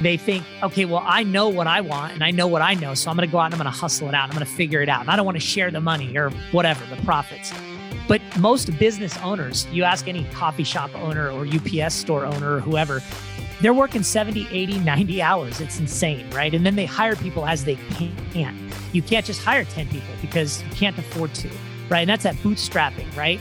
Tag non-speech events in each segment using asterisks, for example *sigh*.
They think, okay, well, I know what I want and I know what I know. So I'm going to go out and I'm going to hustle it out. I'm going to figure it out. And I don't want to share the money or whatever, the profits. But most business owners, you ask any coffee shop owner or UPS store owner or whoever, they're working 70, 80, 90 hours. It's insane, right? And then they hire people as they can. You can't just hire 10 people because you can't afford to, right? And that's that bootstrapping, right?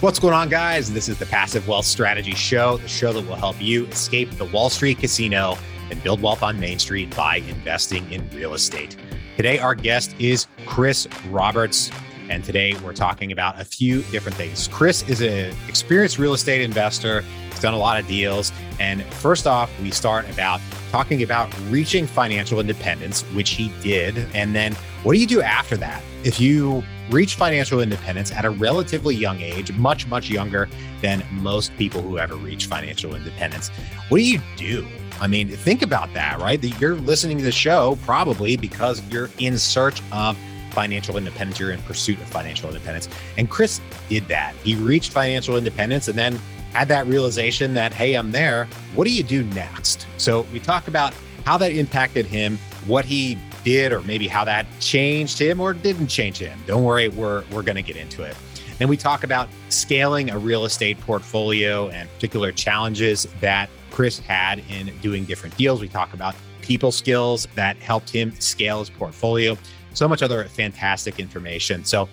What's going on, guys? This is the Passive Wealth Strategy Show, the show that will help you escape the Wall Street casino and build wealth on Main Street by investing in real estate. Today, our guest is Chris Roberts. And today we're talking about a few different things. Chris is an experienced real estate investor. He's done a lot of deals. And first off, we start about talking about reaching financial independence, which he did. And then what do you do after that? If you reach financial independence at a relatively young age, much, much younger than most people who ever reach financial independence, what do you do? I mean, think about that, right? You're listening to the show probably because you're in search of financial independence. You're in pursuit of financial independence. And Chris did that. He reached financial independence and then had that realization that, hey, I'm there. What do you do next? So we talk about how that impacted him, what he did, or maybe how that changed him or didn't change him. Don't worry, we're we're going to get into it. Then we talk about scaling a real estate portfolio and particular challenges that Chris had in doing different deals. We talk about people skills that helped him scale his portfolio so much other fantastic information. So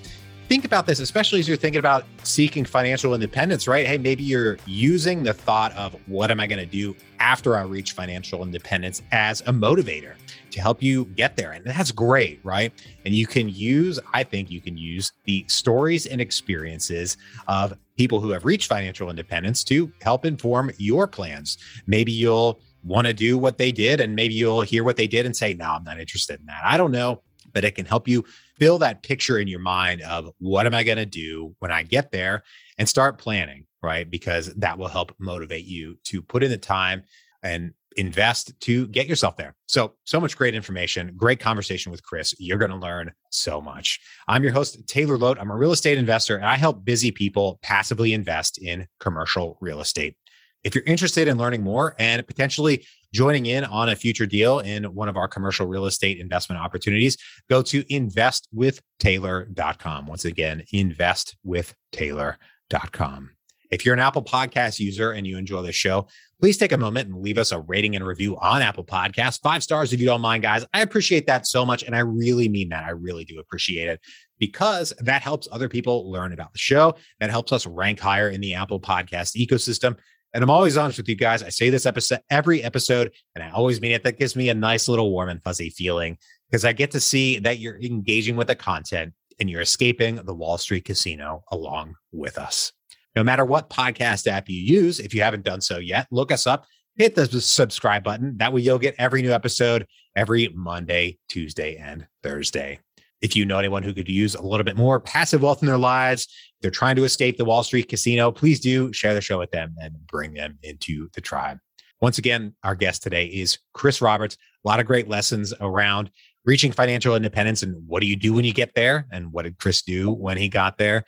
think about this, especially as you're thinking about seeking financial independence, right? Hey, maybe you're using the thought of what am I going to do after I reach financial independence as a motivator to help you get there. And that's great, right? And you can use, I think you can use the stories and experiences of people who have reached financial independence to help inform your plans. Maybe you'll want to do what they did, and maybe you'll hear what they did and say, No, I'm not interested in that. I don't know but it can help you build that picture in your mind of what am I going to do when I get there and start planning, right? Because that will help motivate you to put in the time and invest to get yourself there. So, so much great information, great conversation with Chris. You're going to learn so much. I'm your host, Taylor Loht. I'm a real estate investor and I help busy people passively invest in commercial real estate. If you're interested in learning more and potentially joining in on a future deal in one of our commercial real estate investment opportunities, go to investwithtaylor.com. Once again, investwithtaylor.com. If you're an Apple Podcast user and you enjoy the show, please take a moment and leave us a rating and review on Apple Podcasts. Five stars if you don't mind, guys. I appreciate that so much. And I really mean that. I really do appreciate it because that helps other people learn about the show. That helps us rank higher in the Apple Podcast ecosystem. And I'm always honest with you guys. I say this episode every episode, and I always mean it. That gives me a nice little warm and fuzzy feeling because I get to see that you're engaging with the content and you're escaping the Wall Street casino along with us. No matter what podcast app you use, if you haven't done so yet, look us up, hit the subscribe button. That way you'll get every new episode every Monday, Tuesday, and Thursday. If you know anyone who could use a little bit more passive wealth in their lives, they're trying to escape the Wall Street casino, please do share the show with them and bring them into the tribe. Once again, our guest today is Chris Roberts. A lot of great lessons around reaching financial independence and what do you do when you get there? And what did Chris do when he got there?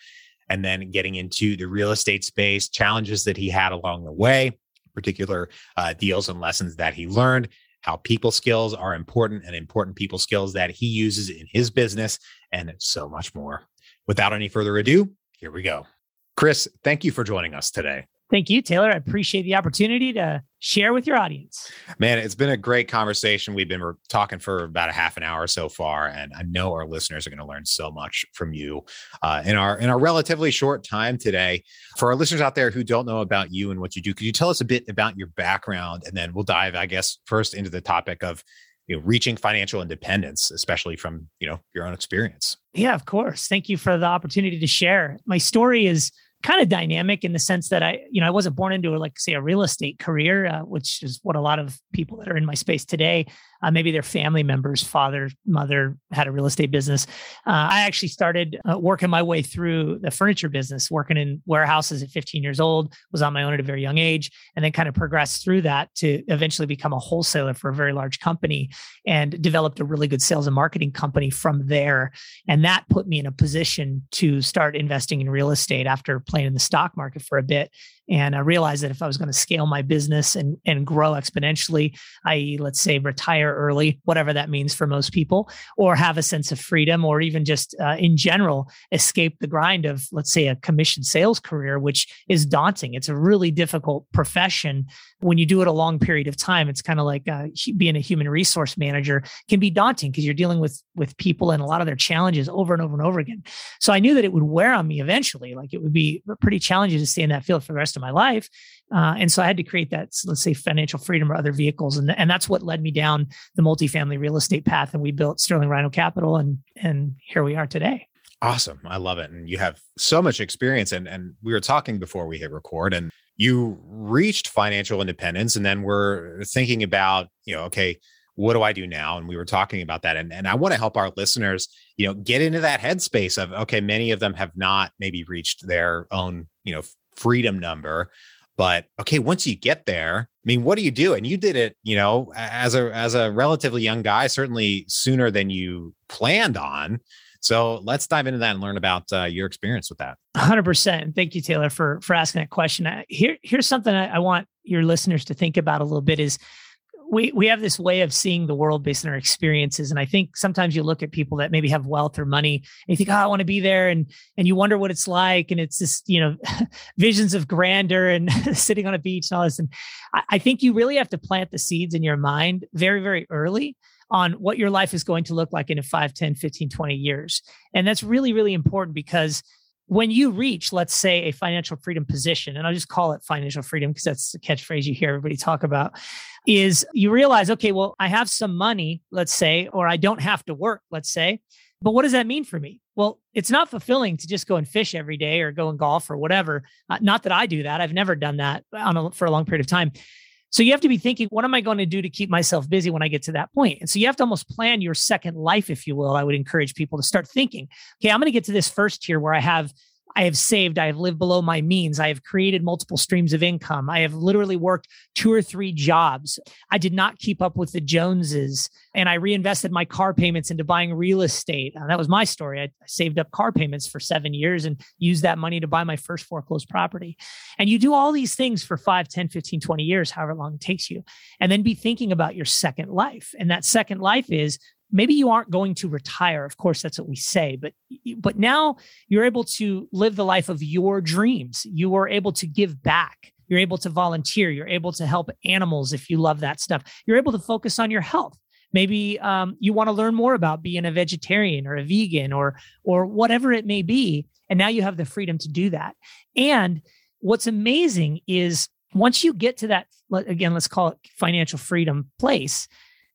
And then getting into the real estate space, challenges that he had along the way, particular uh, deals and lessons that he learned, how people skills are important and important people skills that he uses in his business, and so much more. Without any further ado, here we go. Chris, thank you for joining us today. Thank you, Taylor. I appreciate the opportunity to share with your audience. Man, it's been a great conversation. We've been talking for about a half an hour so far, and I know our listeners are going to learn so much from you uh, in our in our relatively short time today. For our listeners out there who don't know about you and what you do, could you tell us a bit about your background, and then we'll dive, I guess, first into the topic of you know, reaching financial independence, especially from you know your own experience. Yeah, of course. Thank you for the opportunity to share. My story is kind of dynamic in the sense that I, you know, I wasn't born into like say a real estate career, uh, which is what a lot of people that are in my space today uh, maybe their family members, father, mother had a real estate business. Uh, I actually started uh, working my way through the furniture business, working in warehouses at 15 years old, was on my own at a very young age, and then kind of progressed through that to eventually become a wholesaler for a very large company and developed a really good sales and marketing company from there. And that put me in a position to start investing in real estate after playing in the stock market for a bit And I realized that if I was going to scale my business and, and grow exponentially, i.e., let's say retire early, whatever that means for most people, or have a sense of freedom, or even just uh, in general, escape the grind of, let's say, a commission sales career, which is daunting. It's a really difficult profession when you do it a long period of time. It's kind of like uh, being a human resource manager can be daunting because you're dealing with with people and a lot of their challenges over and over and over again. So I knew that it would wear on me eventually. Like it would be pretty challenging to stay in that field for the rest of my life. Uh, and so I had to create that, let's say, financial freedom or other vehicles, and and that's what led me down the multifamily real estate path. And we built Sterling Rhino Capital, and and here we are today. Awesome. I love it. And you have so much experience. And and we were talking before we hit record, and you reached financial independence, and then we're thinking about, you know, okay, what do I do now? And we were talking about that. And, and I want to help our listeners, you know, get into that headspace of, okay, many of them have not maybe reached their own, you know, freedom number. But okay, once you get there, I mean, what do you do? And you did it, you know, as a as a relatively young guy, certainly sooner than you planned on. So let's dive into that and learn about uh, your experience with that. 100%. Thank you, Taylor, for for asking that question. Here, here's something I, I want your listeners to think about a little bit is we we have this way of seeing the world based on our experiences. And i think sometimes you look at people that maybe have wealth or money and you think oh i want to be there. And and you wonder what it's like. And it's just you know *laughs* visions of grandeur and *laughs* sitting on a beach and all this. And I, I think you really have to plant the seeds in your mind very very early on what your life is going to look like in 5 10 15 20 years. And that's really really important because when you reach, let's say, a financial freedom position, and I'll just call it financial freedom because that's the catchphrase you hear everybody talk about, is you realize, okay, well, I have some money, let's say, or I don't have to work, let's say. But what does that mean for me? Well, it's not fulfilling to just go and fish every day or go and golf or whatever. Uh, not that I do that. I've never done that a, for a long period of time. So you have to be thinking, what am I going to do to keep myself busy when I get to that point? And so you have to almost plan your second life, if you will. I would encourage people to start thinking, okay, I'm going to get to this first tier where I have I have saved, I have lived below my means, I have created multiple streams of income, I have literally worked two or three jobs. I did not keep up with the Joneses, and I reinvested my car payments into buying real estate. Uh, that was my story. I saved up car payments for seven years and used that money to buy my first foreclosed property. And you do all these things for 5, 10, 15, 20 years, however long it takes you, and then be thinking about your second life. And that second life is maybe you aren't going to retire of course that's what we say but but now you're able to live the life of your dreams. You are able to give back. You're able to volunteer. You're able to help animals if you love that stuff. You're able to focus on your health. Maybe um, you want to learn more about being a vegetarian or a vegan or or whatever it may be and now you have the freedom to do that. And what's amazing is once you get to that again let's call it financial freedom place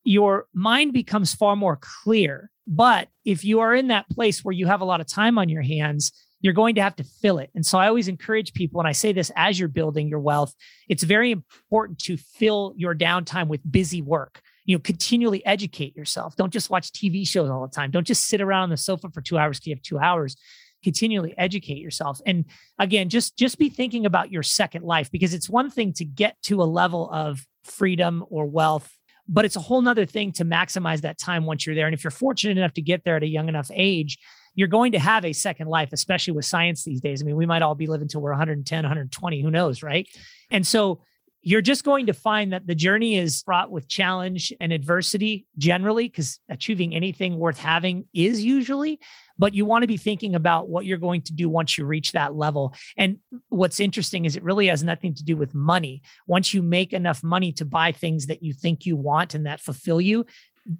your mind becomes far more clear. But if you are in that place where you have a lot of time on your hands, you're going to have to fill it. And so I always encourage people, and I say this as you're building your wealth, it's very important to fill your downtime with busy work. You know, continually educate yourself. Don't just watch TV shows all the time. Don't just sit around on the sofa for two hours because you have two hours. Continually educate yourself. And again, just just be thinking about your second life because it's one thing to get to a level of freedom or wealth but it's a whole nother thing to maximize that time once you're there. And if you're fortunate enough to get there at a young enough age, you're going to have a second life, especially with science these days. I mean, we might all be living till we're 110, 120, who knows, right? And so you're just going to find that the journey is fraught with challenge and adversity generally, because achieving anything worth having is usually, but you want to be thinking about what you're going to do once you reach that level. And what's interesting is it really has nothing to do with money. Once you make enough money to buy things that you think you want and that fulfill you,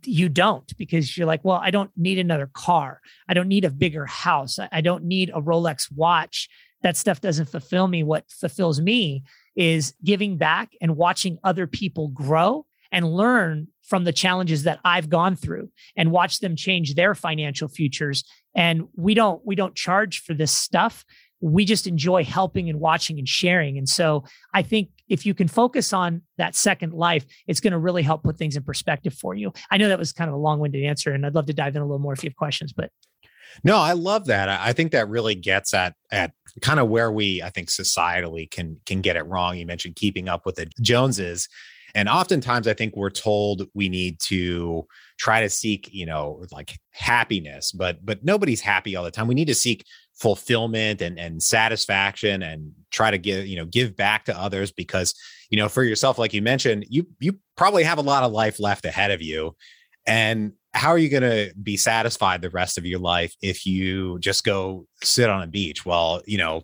you don't because you're like, well, I don't need another car. I don't need a bigger house. I don't need a Rolex watch. That stuff doesn't fulfill me. What fulfills me is giving back and watching other people grow and learn from the challenges that I've gone through and watch them change their financial futures. And we don't we don't charge for this stuff. We just enjoy helping and watching and sharing. And so I think if you can focus on that second life, it's going to really help put things in perspective for you. I know that was kind of a long-winded answer, and I'd love to dive in a little more if you have questions, but no, I love that. I think that really gets at at kind of where we, I think, societally can can get it wrong. You mentioned keeping up with the Joneses. And oftentimes I think we're told we need to try to seek, you know, like happiness, but but nobody's happy all the time. We need to seek fulfillment and, and satisfaction and try to give, you know, give back to others because, you know, for yourself, like you mentioned, you, you probably have a lot of life left ahead of you. And how are you going to be satisfied the rest of your life if you just go sit on a beach? Well, you know,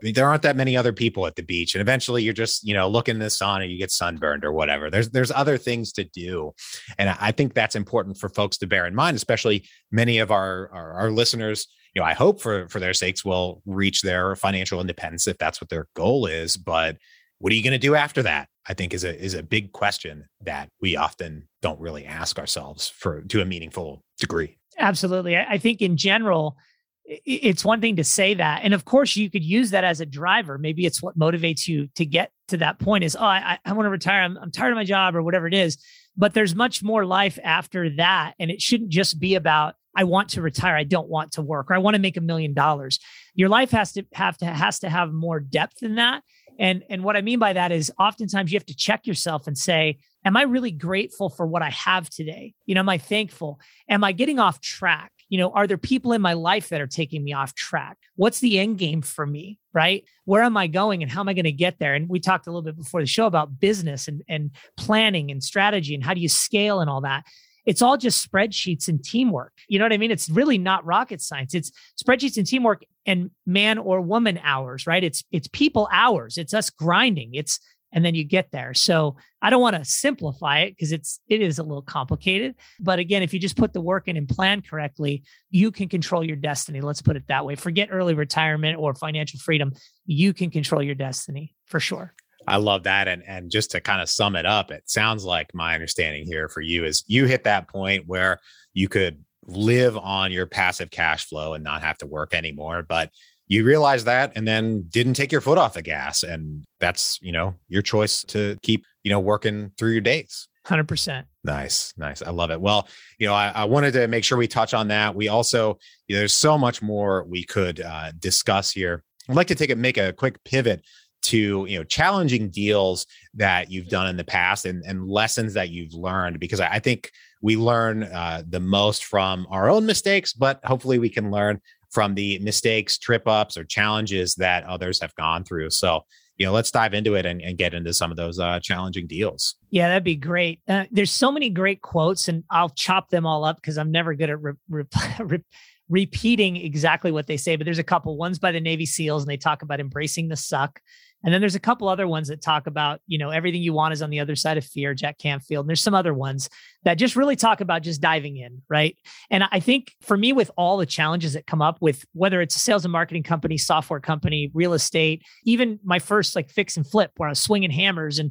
there aren't that many other people at the beach and eventually you're just you know looking in the sun and you get sunburned or whatever there's there's other things to do and i think that's important for folks to bear in mind especially many of our our, our listeners you know i hope for for their sakes will reach their financial independence if that's what their goal is but what are you going to do after that? I think is a is a big question that we often don't really ask ourselves for to a meaningful degree. Absolutely. I think in general it's one thing to say that and of course you could use that as a driver. Maybe it's what motivates you to get to that point is oh i, I want to retire. I'm, I'm tired of my job or whatever it is. But there's much more life after that and it shouldn't just be about i want to retire. I don't want to work or i want to make a million dollars. Your life has to have to has to have more depth than that and and what i mean by that is oftentimes you have to check yourself and say am i really grateful for what i have today you know am i thankful am i getting off track you know, are there people in my life that are taking me off track? What's the end game for me? Right? Where am I going and how am I going to get there? And we talked a little bit before the show about business and, and planning and strategy and how do you scale and all that. It's all just spreadsheets and teamwork. You know what I mean? It's really not rocket science. It's spreadsheets and teamwork and man or woman hours, right? It's it's people hours. It's us grinding. It's and then you get there. So I don't want to simplify it because it's it is a little complicated. But again, if you just put the work in and plan correctly, you can control your destiny. Let's put it that way. Forget early retirement or financial freedom. You can control your destiny for sure. I love that. And and just to kind of sum it up, it sounds like my understanding here for you is you hit that point where you could live on your passive cash flow and not have to work anymore. But you realized that and then didn't take your foot off the gas and that's you know your choice to keep you know working through your days 100% nice nice i love it well you know i, I wanted to make sure we touch on that we also you know, there's so much more we could uh, discuss here i'd like to take it, make a quick pivot to you know challenging deals that you've done in the past and, and lessons that you've learned because I, think we learn uh, the most from our own mistakes but hopefully we can learn from the mistakes, trip ups, or challenges that others have gone through. So, you know, let's dive into it and, and get into some of those uh, challenging deals. Yeah, that'd be great. Uh, there's so many great quotes, and I'll chop them all up because I'm never good at re- *laughs* re- repeating exactly what they say. But there's a couple ones by the Navy SEALs, and they talk about embracing the suck. And then there's a couple other ones that talk about, you know, everything you want is on the other side of fear, Jack Canfield. And there's some other ones that just really talk about just diving in, right? And I think for me, with all the challenges that come up with whether it's a sales and marketing company, software company, real estate, even my first like fix and flip where I was swinging hammers and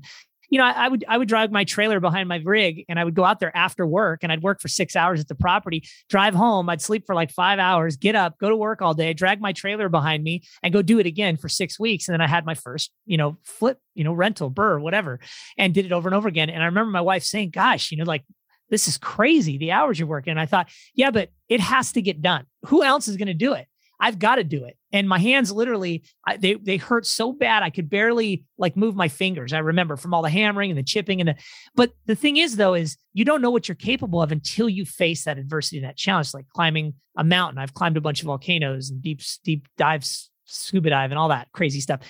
you know, I, I, would I would drive my trailer behind my rig and I would go out there after work and I'd work for six hours at the property, drive home, I'd sleep for like five hours, get up, go to work all day, drag my trailer behind me and go do it again for six weeks. And then I had my first, you know, flip, you know, rental, BRRRR, whatever, and did it over and over again. And I remember my wife saying, gosh, you know, like this is crazy, the hours you're working. And I thought, yeah, but it has to get done. Who else is going to do it? I've got to do it. And my hands literally, I, they they hurt so bad I could barely like move my fingers. I remember from all the hammering and the chipping and the. But the thing is, though, is you don't know what you're capable of until you face that adversity and that challenge, like climbing a mountain. I've climbed a bunch of volcanoes and deep deep dives, scuba dive, and all that crazy stuff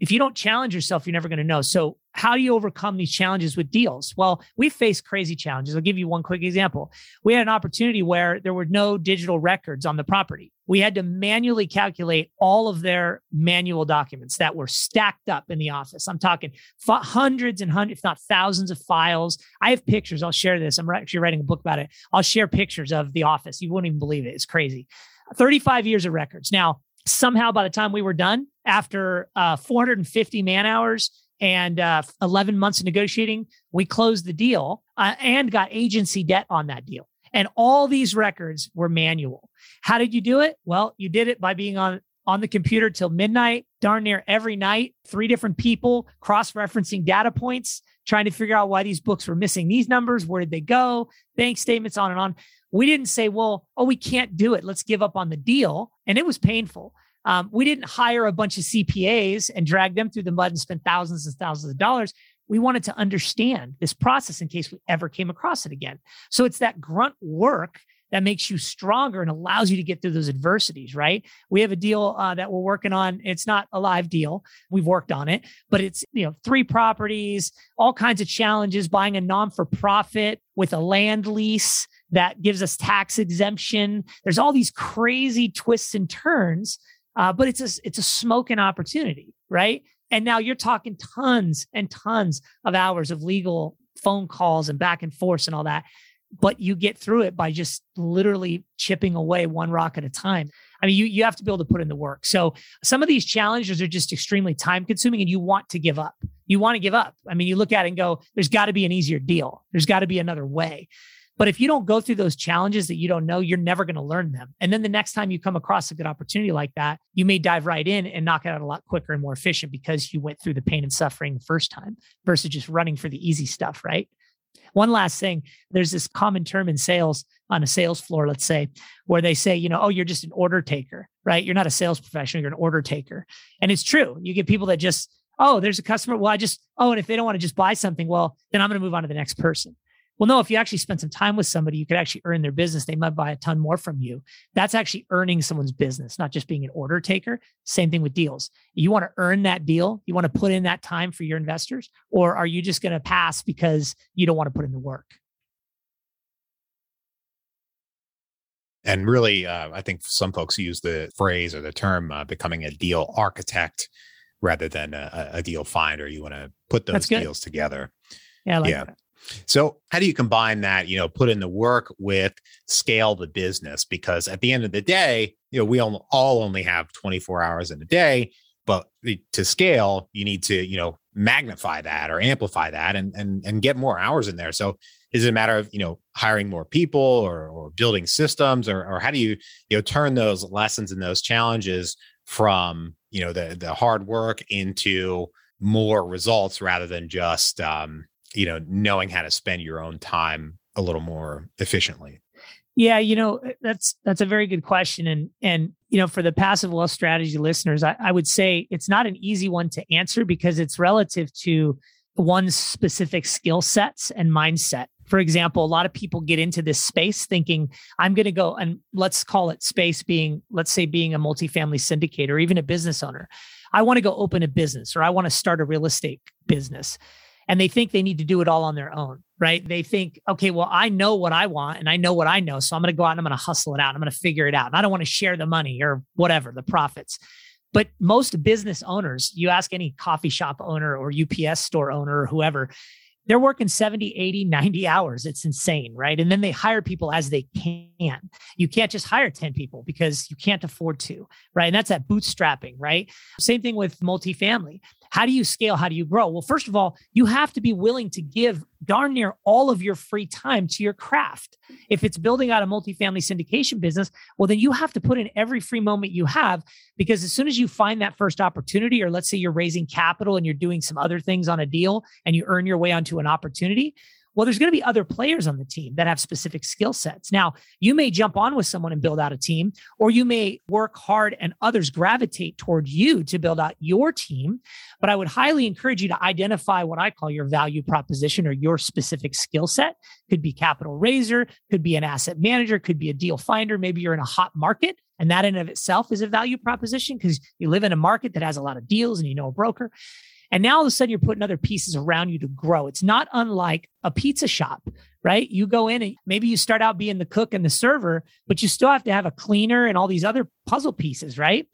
if you don't challenge yourself, you're never going to know. So, how do you overcome these challenges with deals? Well, we face crazy challenges. I'll give you one quick example. We had an opportunity where there were no digital records on the property. We had to manually calculate all of their manual documents that were stacked up in the office. I'm talking hundreds and hundreds, if not thousands of files. I have pictures. I'll share this. I'm actually writing a book about it. I'll share pictures of the office. You wouldn't even believe it. It's crazy. 35 years of records. Now, somehow by the time we were done, after uh, 450 man hours and uh, 11 months of negotiating, we closed the deal uh, and got agency debt on that deal. And all these records were manual. How did you do it? Well, you did it by being on on the computer till midnight, darn near every night, three different people cross-referencing data points, trying to figure out why these books were missing these numbers, where did they go, bank statements, on and on. We didn't say, well, oh, we can't do it. Let's give up on the deal. And it was painful. Um, we didn't hire a bunch of CPAs and drag them through the mud and spend thousands and thousands of dollars. We wanted to understand this process in case we ever came across it again. So it's that grunt work that makes you stronger and allows you to get through those adversities, right? We have a deal uh, that we're working on. It's not a live deal. We've worked on it, but it's, you know, three properties, all kinds of challenges, buying a non for profit with a land lease that gives us tax exemption. There's all these crazy twists and turns, uh, but it's a, it's a smoking opportunity, right? And now you're talking tons and tons of hours of legal phone calls and back and forth and all that but you get through it by just literally chipping away one rock at a time. I mean, you you have to be able to put in the work. So some of these challenges are just extremely time consuming and you want to give up. You want to give up. I mean, you look at it and go, there's got to be an easier deal. There's got to be another way. But if you don't go through those challenges that you don't know, you're never going to learn them. And then the next time you come across a good opportunity like that, you may dive right in and knock it out a lot quicker and more efficient because you went through the pain and suffering the first time versus just running for the easy stuff, right? One last thing there's this common term in sales on a sales floor, let's say, where they say, you know, oh, you're just an order taker, right? You're not a sales professional, you're an order taker. And it's true. You get people that just, oh, there's a customer. Well, I just, oh, and if they don't want to just buy something, well, then I'm going to move on to the next person. Well, no, if you actually spend some time with somebody, you could actually earn their business. They might buy a ton more from you. That's actually earning someone's business, not just being an order taker. Same thing with deals. You want to earn that deal, you want to put in that time for your investors, or are you just going to pass because you don't want to put in the work? And really, uh, I think some folks use the phrase or the term uh, becoming a deal architect rather than a, a deal finder. You want to put those deals together. Yeah, like yeah. That. So, how do you combine that, you know, put in the work with scale the business? Because at the end of the day, you know, we all, only have 24 hours in a day, but to scale, you need to, you know, magnify that or amplify that and and and get more hours in there. So, is it a matter of, you know, hiring more people or or building systems or or how do you, you know, turn those lessons and those challenges from, you know, the the hard work into more results rather than just um you know knowing how to spend your own time a little more efficiently? Yeah you know eh, that's that's a very good question and and you know for the passive wealth strategy listeners I, I would say it's not an easy one to answer because it's relative to one's specific skill sets and mindset. For example, a lot of people get into this space thinking, I'm going to go and let's call it space being, let's say, being a multifamily syndicator or even a business owner. I want to go open a business or I want to start a real estate business and they think they need to do it all on their own, right? They think, okay, well, I know what I want and I know what I know. So I'm going to go out and I'm going to hustle it out. I'm going to figure it out. And I don't want to share the money or whatever, the profits. But most business owners, you ask any coffee shop owner or UPS store owner or whoever, they're working 70, 80, 90 hours. It's insane, right? And then they hire people as they can. You can't just hire 10 people because you can't afford to, right? And that's that bootstrapping, right? Same thing with multifamily. How do you scale? How do you grow? Well, first of all, you have to be willing to give darn near all of your free time to your craft. If it's building out a multifamily syndication business, well, then you have to put in every free moment you have because as soon as you find that first opportunity, or let's say you're raising capital and you're doing some other things on a deal and you earn your way onto an opportunity, well, there's going to be other players on the team that have specific skill sets. Now, you may jump on with someone and build out a team, or you may work hard and others gravitate toward you to build out your team. But I would highly encourage you to identify what I call your value proposition or your specific skill set. Could be capital raiser, could be an asset manager, could be a deal finder. Maybe you're in a hot market. And that in of itself is a value proposition because you live in a market that has a lot of deals and you know a broker. And now all of a sudden you're putting other pieces around you to grow. It's not unlike a pizza shop, right? You go in and maybe you start out being the cook and the server, but you still have to have a cleaner and all these other puzzle pieces, right?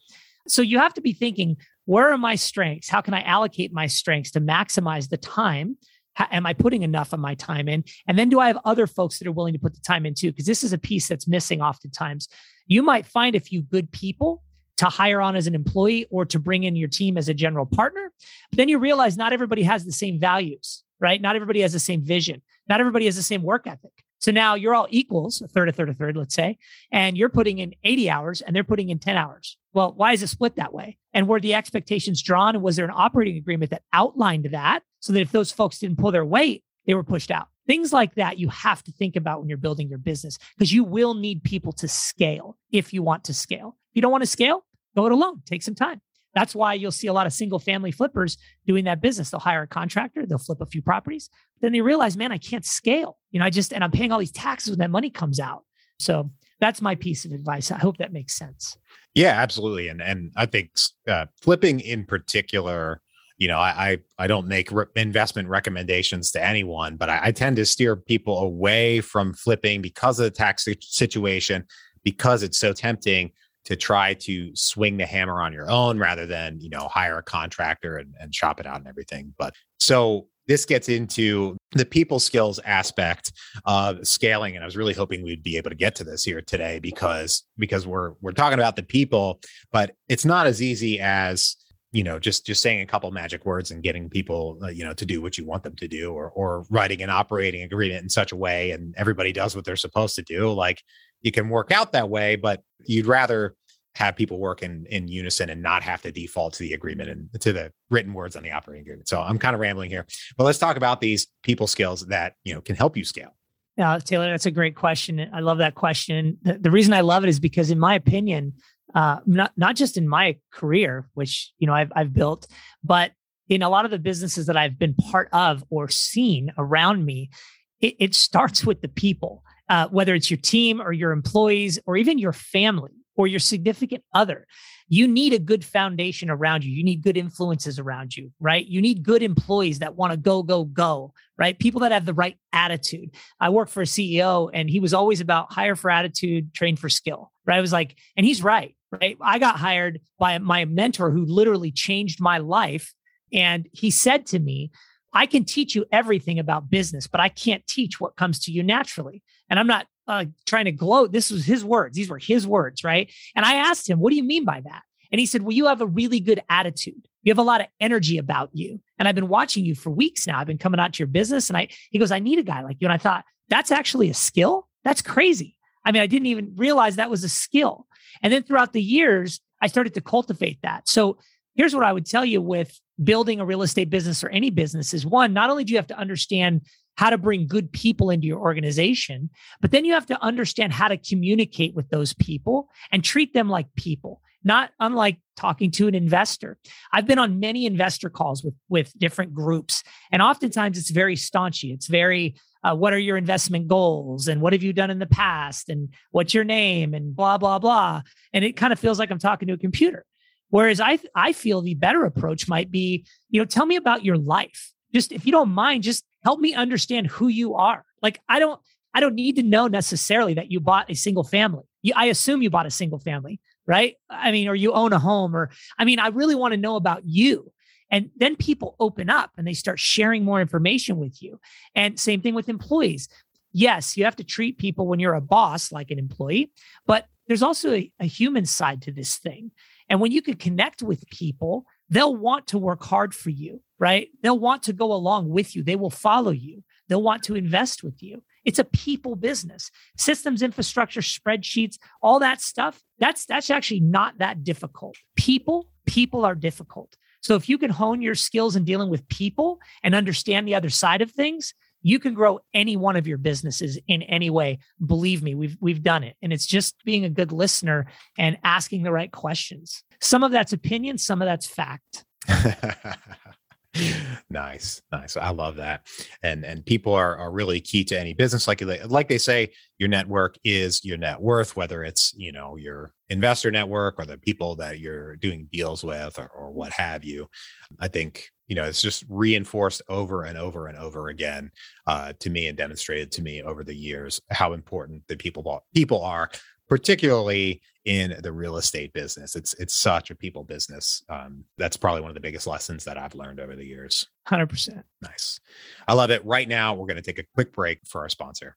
So you have to be thinking, where are my strengths? How can I allocate my strengths to maximize the time? How, am I putting enough of my time in? And then do I have other folks that are willing to put the time in too? Because this is a piece that's missing oftentimes. You might find a few good people to hire on as an employee or to bring in your team as a general partner. But then you realize not everybody has the same values, right? Not everybody has the same vision. Not everybody has the same work ethic. So now you're all equals, a third, a third, a third, let's say, and you're putting in 80 hours and they're putting in 10 hours. Well, why is it split that way? And were the expectations drawn? And was there an operating agreement that outlined that so that if those folks didn't pull their weight, they were pushed out? Things like that you have to think about when you're building your business because you will need people to scale if you want to scale. If you don't want to scale, go it alone, take some time. That's why you'll see a lot of single family flippers doing that business. They'll hire a contractor, they'll flip a few properties. Then they realize, man, I can't scale. You know, I just, and I'm paying all these taxes when that money comes out. So that's my piece of advice. I hope that makes sense. Yeah, absolutely. And and I think uh, flipping in particular, you know, I I, I don't make re- investment recommendations to anyone, but I, I, tend to steer people away from flipping because of the tax situation, because it's so tempting to try to swing the hammer on your own rather than you know hire a contractor and, and shop it out and everything. But so this gets into the people skills aspect of scaling and i was really hoping we'd be able to get to this here today because because we're we're talking about the people but it's not as easy as you know just just saying a couple magic words and getting people uh, you know to do what you want them to do or or writing an operating agreement in such a way and everybody does what they're supposed to do like you can work out that way but you'd rather have people work in in unison and not have to default to the agreement and to the written words on the operating agreement. So I'm kind of rambling here, but let's talk about these people skills that you know can help you scale. Yeah, Taylor, that's a great question. I love that question. The, the reason I love it is because, in my opinion, uh, not not just in my career, which you know I've I've built, but in a lot of the businesses that I've been part of or seen around me, it, it starts with the people. Uh, whether it's your team or your employees or even your family or your significant other. You need a good foundation around you. You need good influences around you, right? You need good employees that want to go, go, go, right? People that have the right attitude. I worked for a CEO and he was always about hire for attitude, train for skill, right? I was like, and he's right, right? I got hired by my mentor who literally changed my life. And he said to me, I can teach you everything about business, but I can't teach what comes to you naturally. And I'm not uh, trying to gloat. This was his words. These were his words, right? And I asked him, What do you mean by that? And he said, Well, you have a really good attitude. You have a lot of energy about you. And I've been watching you for weeks now. I've been coming out to your business. And I, he goes, I need a guy like you. And I thought, That's actually a skill. That's crazy. I mean, I didn't even realize that was a skill. And then throughout the years, I started to cultivate that. So here's what I would tell you with building a real estate business or any business is one, not only do you have to understand how to bring good people into your organization, but then you have to understand how to communicate with those people and treat them like people, not unlike talking to an investor. I've been on many investor calls with, with different groups, and oftentimes it's very staunchy. It's very, uh, what are your investment goals? And what have you done in the past? And what's your name? And blah, blah, blah. And it kind of feels like I'm talking to a computer. Whereas I, I feel the better approach might be, you know, tell me about your life. Just if you don't mind, just help me understand who you are. Like I don't I don't need to know necessarily that you bought a single family. You, I assume you bought a single family, right? I mean, or you own a home, or I mean, I really want to know about you. And then people open up and they start sharing more information with you. And same thing with employees. Yes, you have to treat people when you're a boss like an employee, but there's also a, a human side to this thing. And when you can connect with people they'll want to work hard for you, right? They'll want to go along with you. They will follow you. They'll want to invest with you. It's a people business. Systems, infrastructure, spreadsheets, all that stuff, that's that's actually not that difficult. People, people are difficult. So if you can hone your skills in dealing with people and understand the other side of things, you can grow any one of your businesses in any way. Believe me, we've we've done it. And it's just being a good listener and asking the right questions. Some of that's opinion, some of that's fact. *laughs* nice nice i love that and and people are, are really key to any business like like they say your network is your net worth whether it's you know your investor network or the people that you're doing deals with or, or what have you i think you know it's just reinforced over and over and over again uh, to me and demonstrated to me over the years how important the people people are particularly in the real estate business. It's it's such a people business um, that's probably one of the biggest lessons that i've learned over the years. 100% nice. I love it. Right now we're going to take a quick break for our sponsor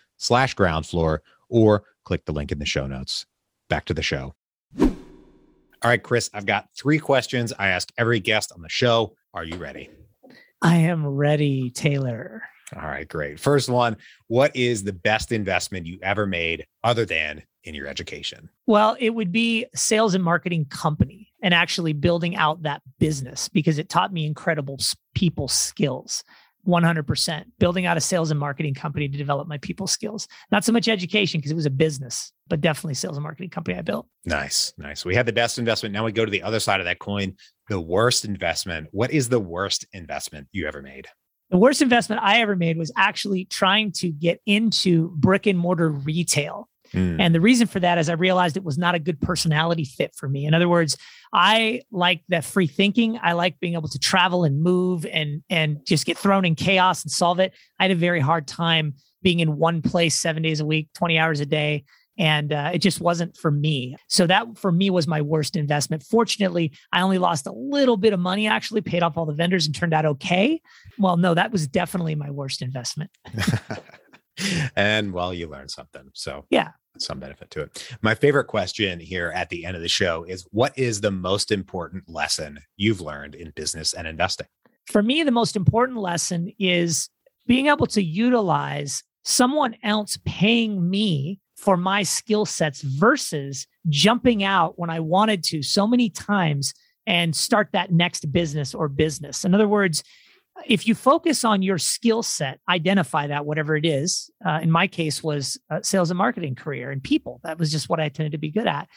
slash ground floor or click the link in the show notes. Back to the show. All right, Chris, I've got three questions I ask every guest on the show. Are you ready? I am ready, Taylor. All right, great. First one What is the best investment you ever made other than in your education? Well, it would be sales and marketing company and actually building out that business because it taught me incredible people skills. 100% building out a sales and marketing company to develop my people skills. Not so much education because it was a business, but definitely sales and marketing company I built. Nice. Nice. We had the best investment. Now we go to the other side of that coin, the worst investment. What is the worst investment you ever made? The worst investment I ever made was actually trying to get into brick and mortar retail. Mm. And the reason for that is I realized it was not a good personality fit for me. In other words, I like that free thinking. I like being able to travel and move and and just get thrown in chaos and solve it. I had a very hard time being in one place 7 days a week, 20 hours a day and uh, it just wasn't for me. So that for me was my worst investment. Fortunately, I only lost a little bit of money. Actually, paid off all the vendors and turned out okay. Well, no, that was definitely my worst investment. *laughs* and well, you learned something. So yeah, some benefit to it. My favorite question here at the end of the show is what is the most important lesson you've learned in business and investing? For me, the most important lesson is being able to utilize someone else paying me for my skill sets versus jumping out when I wanted to so many times and start that next business or business. In other words, if you focus on your skill set, identify that whatever it is. Uh, in my case, was sales and marketing career and people. That was just what I tended to be good at.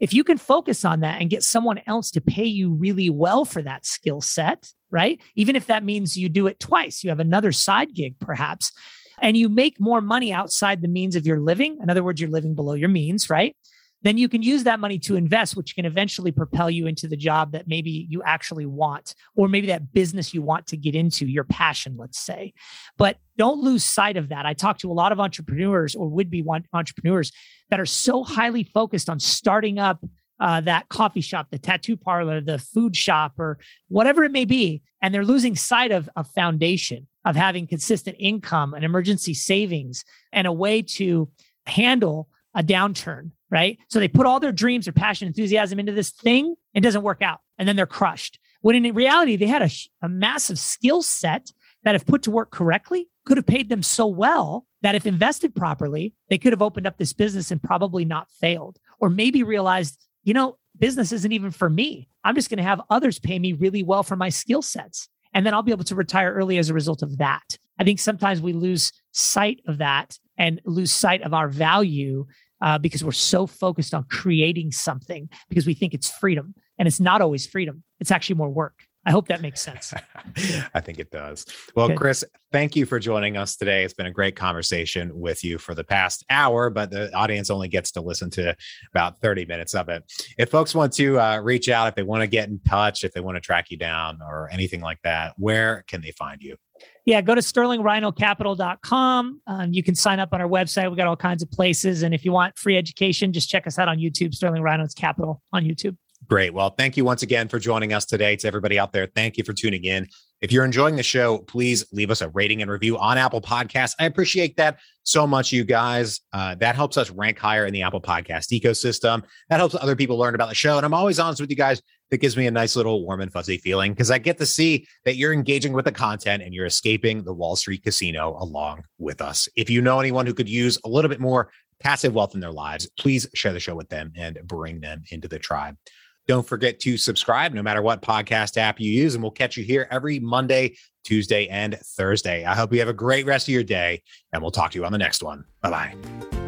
If you can focus on that and get someone else to pay you really well for that skill set, right? Even if that means you do it twice, you have another side gig perhaps and you make more money outside the means of your living, in other words, you're living below your means, right? Then you can use that money to invest, which can eventually propel you into the job that maybe you actually want, or maybe that business you want to get into, your passion, let's say. But don't lose sight of that. I talk to a lot of entrepreneurs or would be entrepreneurs that are so highly focused on starting up uh, that coffee shop, the tattoo parlor, the food shop, or whatever it may be. And they're losing sight of a foundation of having consistent income and emergency savings and a way to handle a downturn, right? So they put all their dreams, their passion, enthusiasm into this thing and doesn't work out. And then they're crushed. When in reality, they had a, a massive skill set that, if put to work correctly, could have paid them so well that if invested properly, they could have opened up this business and probably not failed, or maybe realized you know, business isn't even for me. I'm just going to have others pay me really well for my skill sets. And then I'll be able to retire early as a result of that. I think sometimes we lose sight of that and lose sight of our value uh, because we're so focused on creating something because we think it's freedom. And it's not always freedom, it's actually more work. I hope that makes sense. *laughs* I think it does. Well, Good. Chris, thank you for joining us today. It's been a great conversation with you for the past hour, but the audience only gets to listen to about 30 minutes of it. If folks want to uh, reach out, if they want to get in touch, if they want to track you down or anything like that, where can they find you? Yeah, go to sterlingrhinocapital.com. Um, you can sign up on our website. We've got all kinds of places. And if you want free education, just check us out on YouTube, Sterling Rhinos Capital on YouTube. Great. Well, thank you once again for joining us today. To everybody out there, thank you for tuning in. If you're enjoying the show, please leave us a rating and review on Apple Podcasts. I appreciate that so much, you guys. Uh, that helps us rank higher in the Apple Podcast ecosystem. That helps other people learn about the show. And I'm always honest with you guys. That gives me a nice little warm and fuzzy feeling because I get to see that you're engaging with the content and you're escaping the Wall Street casino along with us. If you know anyone who could use a little bit more passive wealth in their lives, please share the show with them and bring them into the tribe. Don't forget to subscribe no matter what podcast app you use, and we'll catch you here every Monday, Tuesday, and Thursday. I hope you have a great rest of your day, and we'll talk to you on the next one. Bye bye.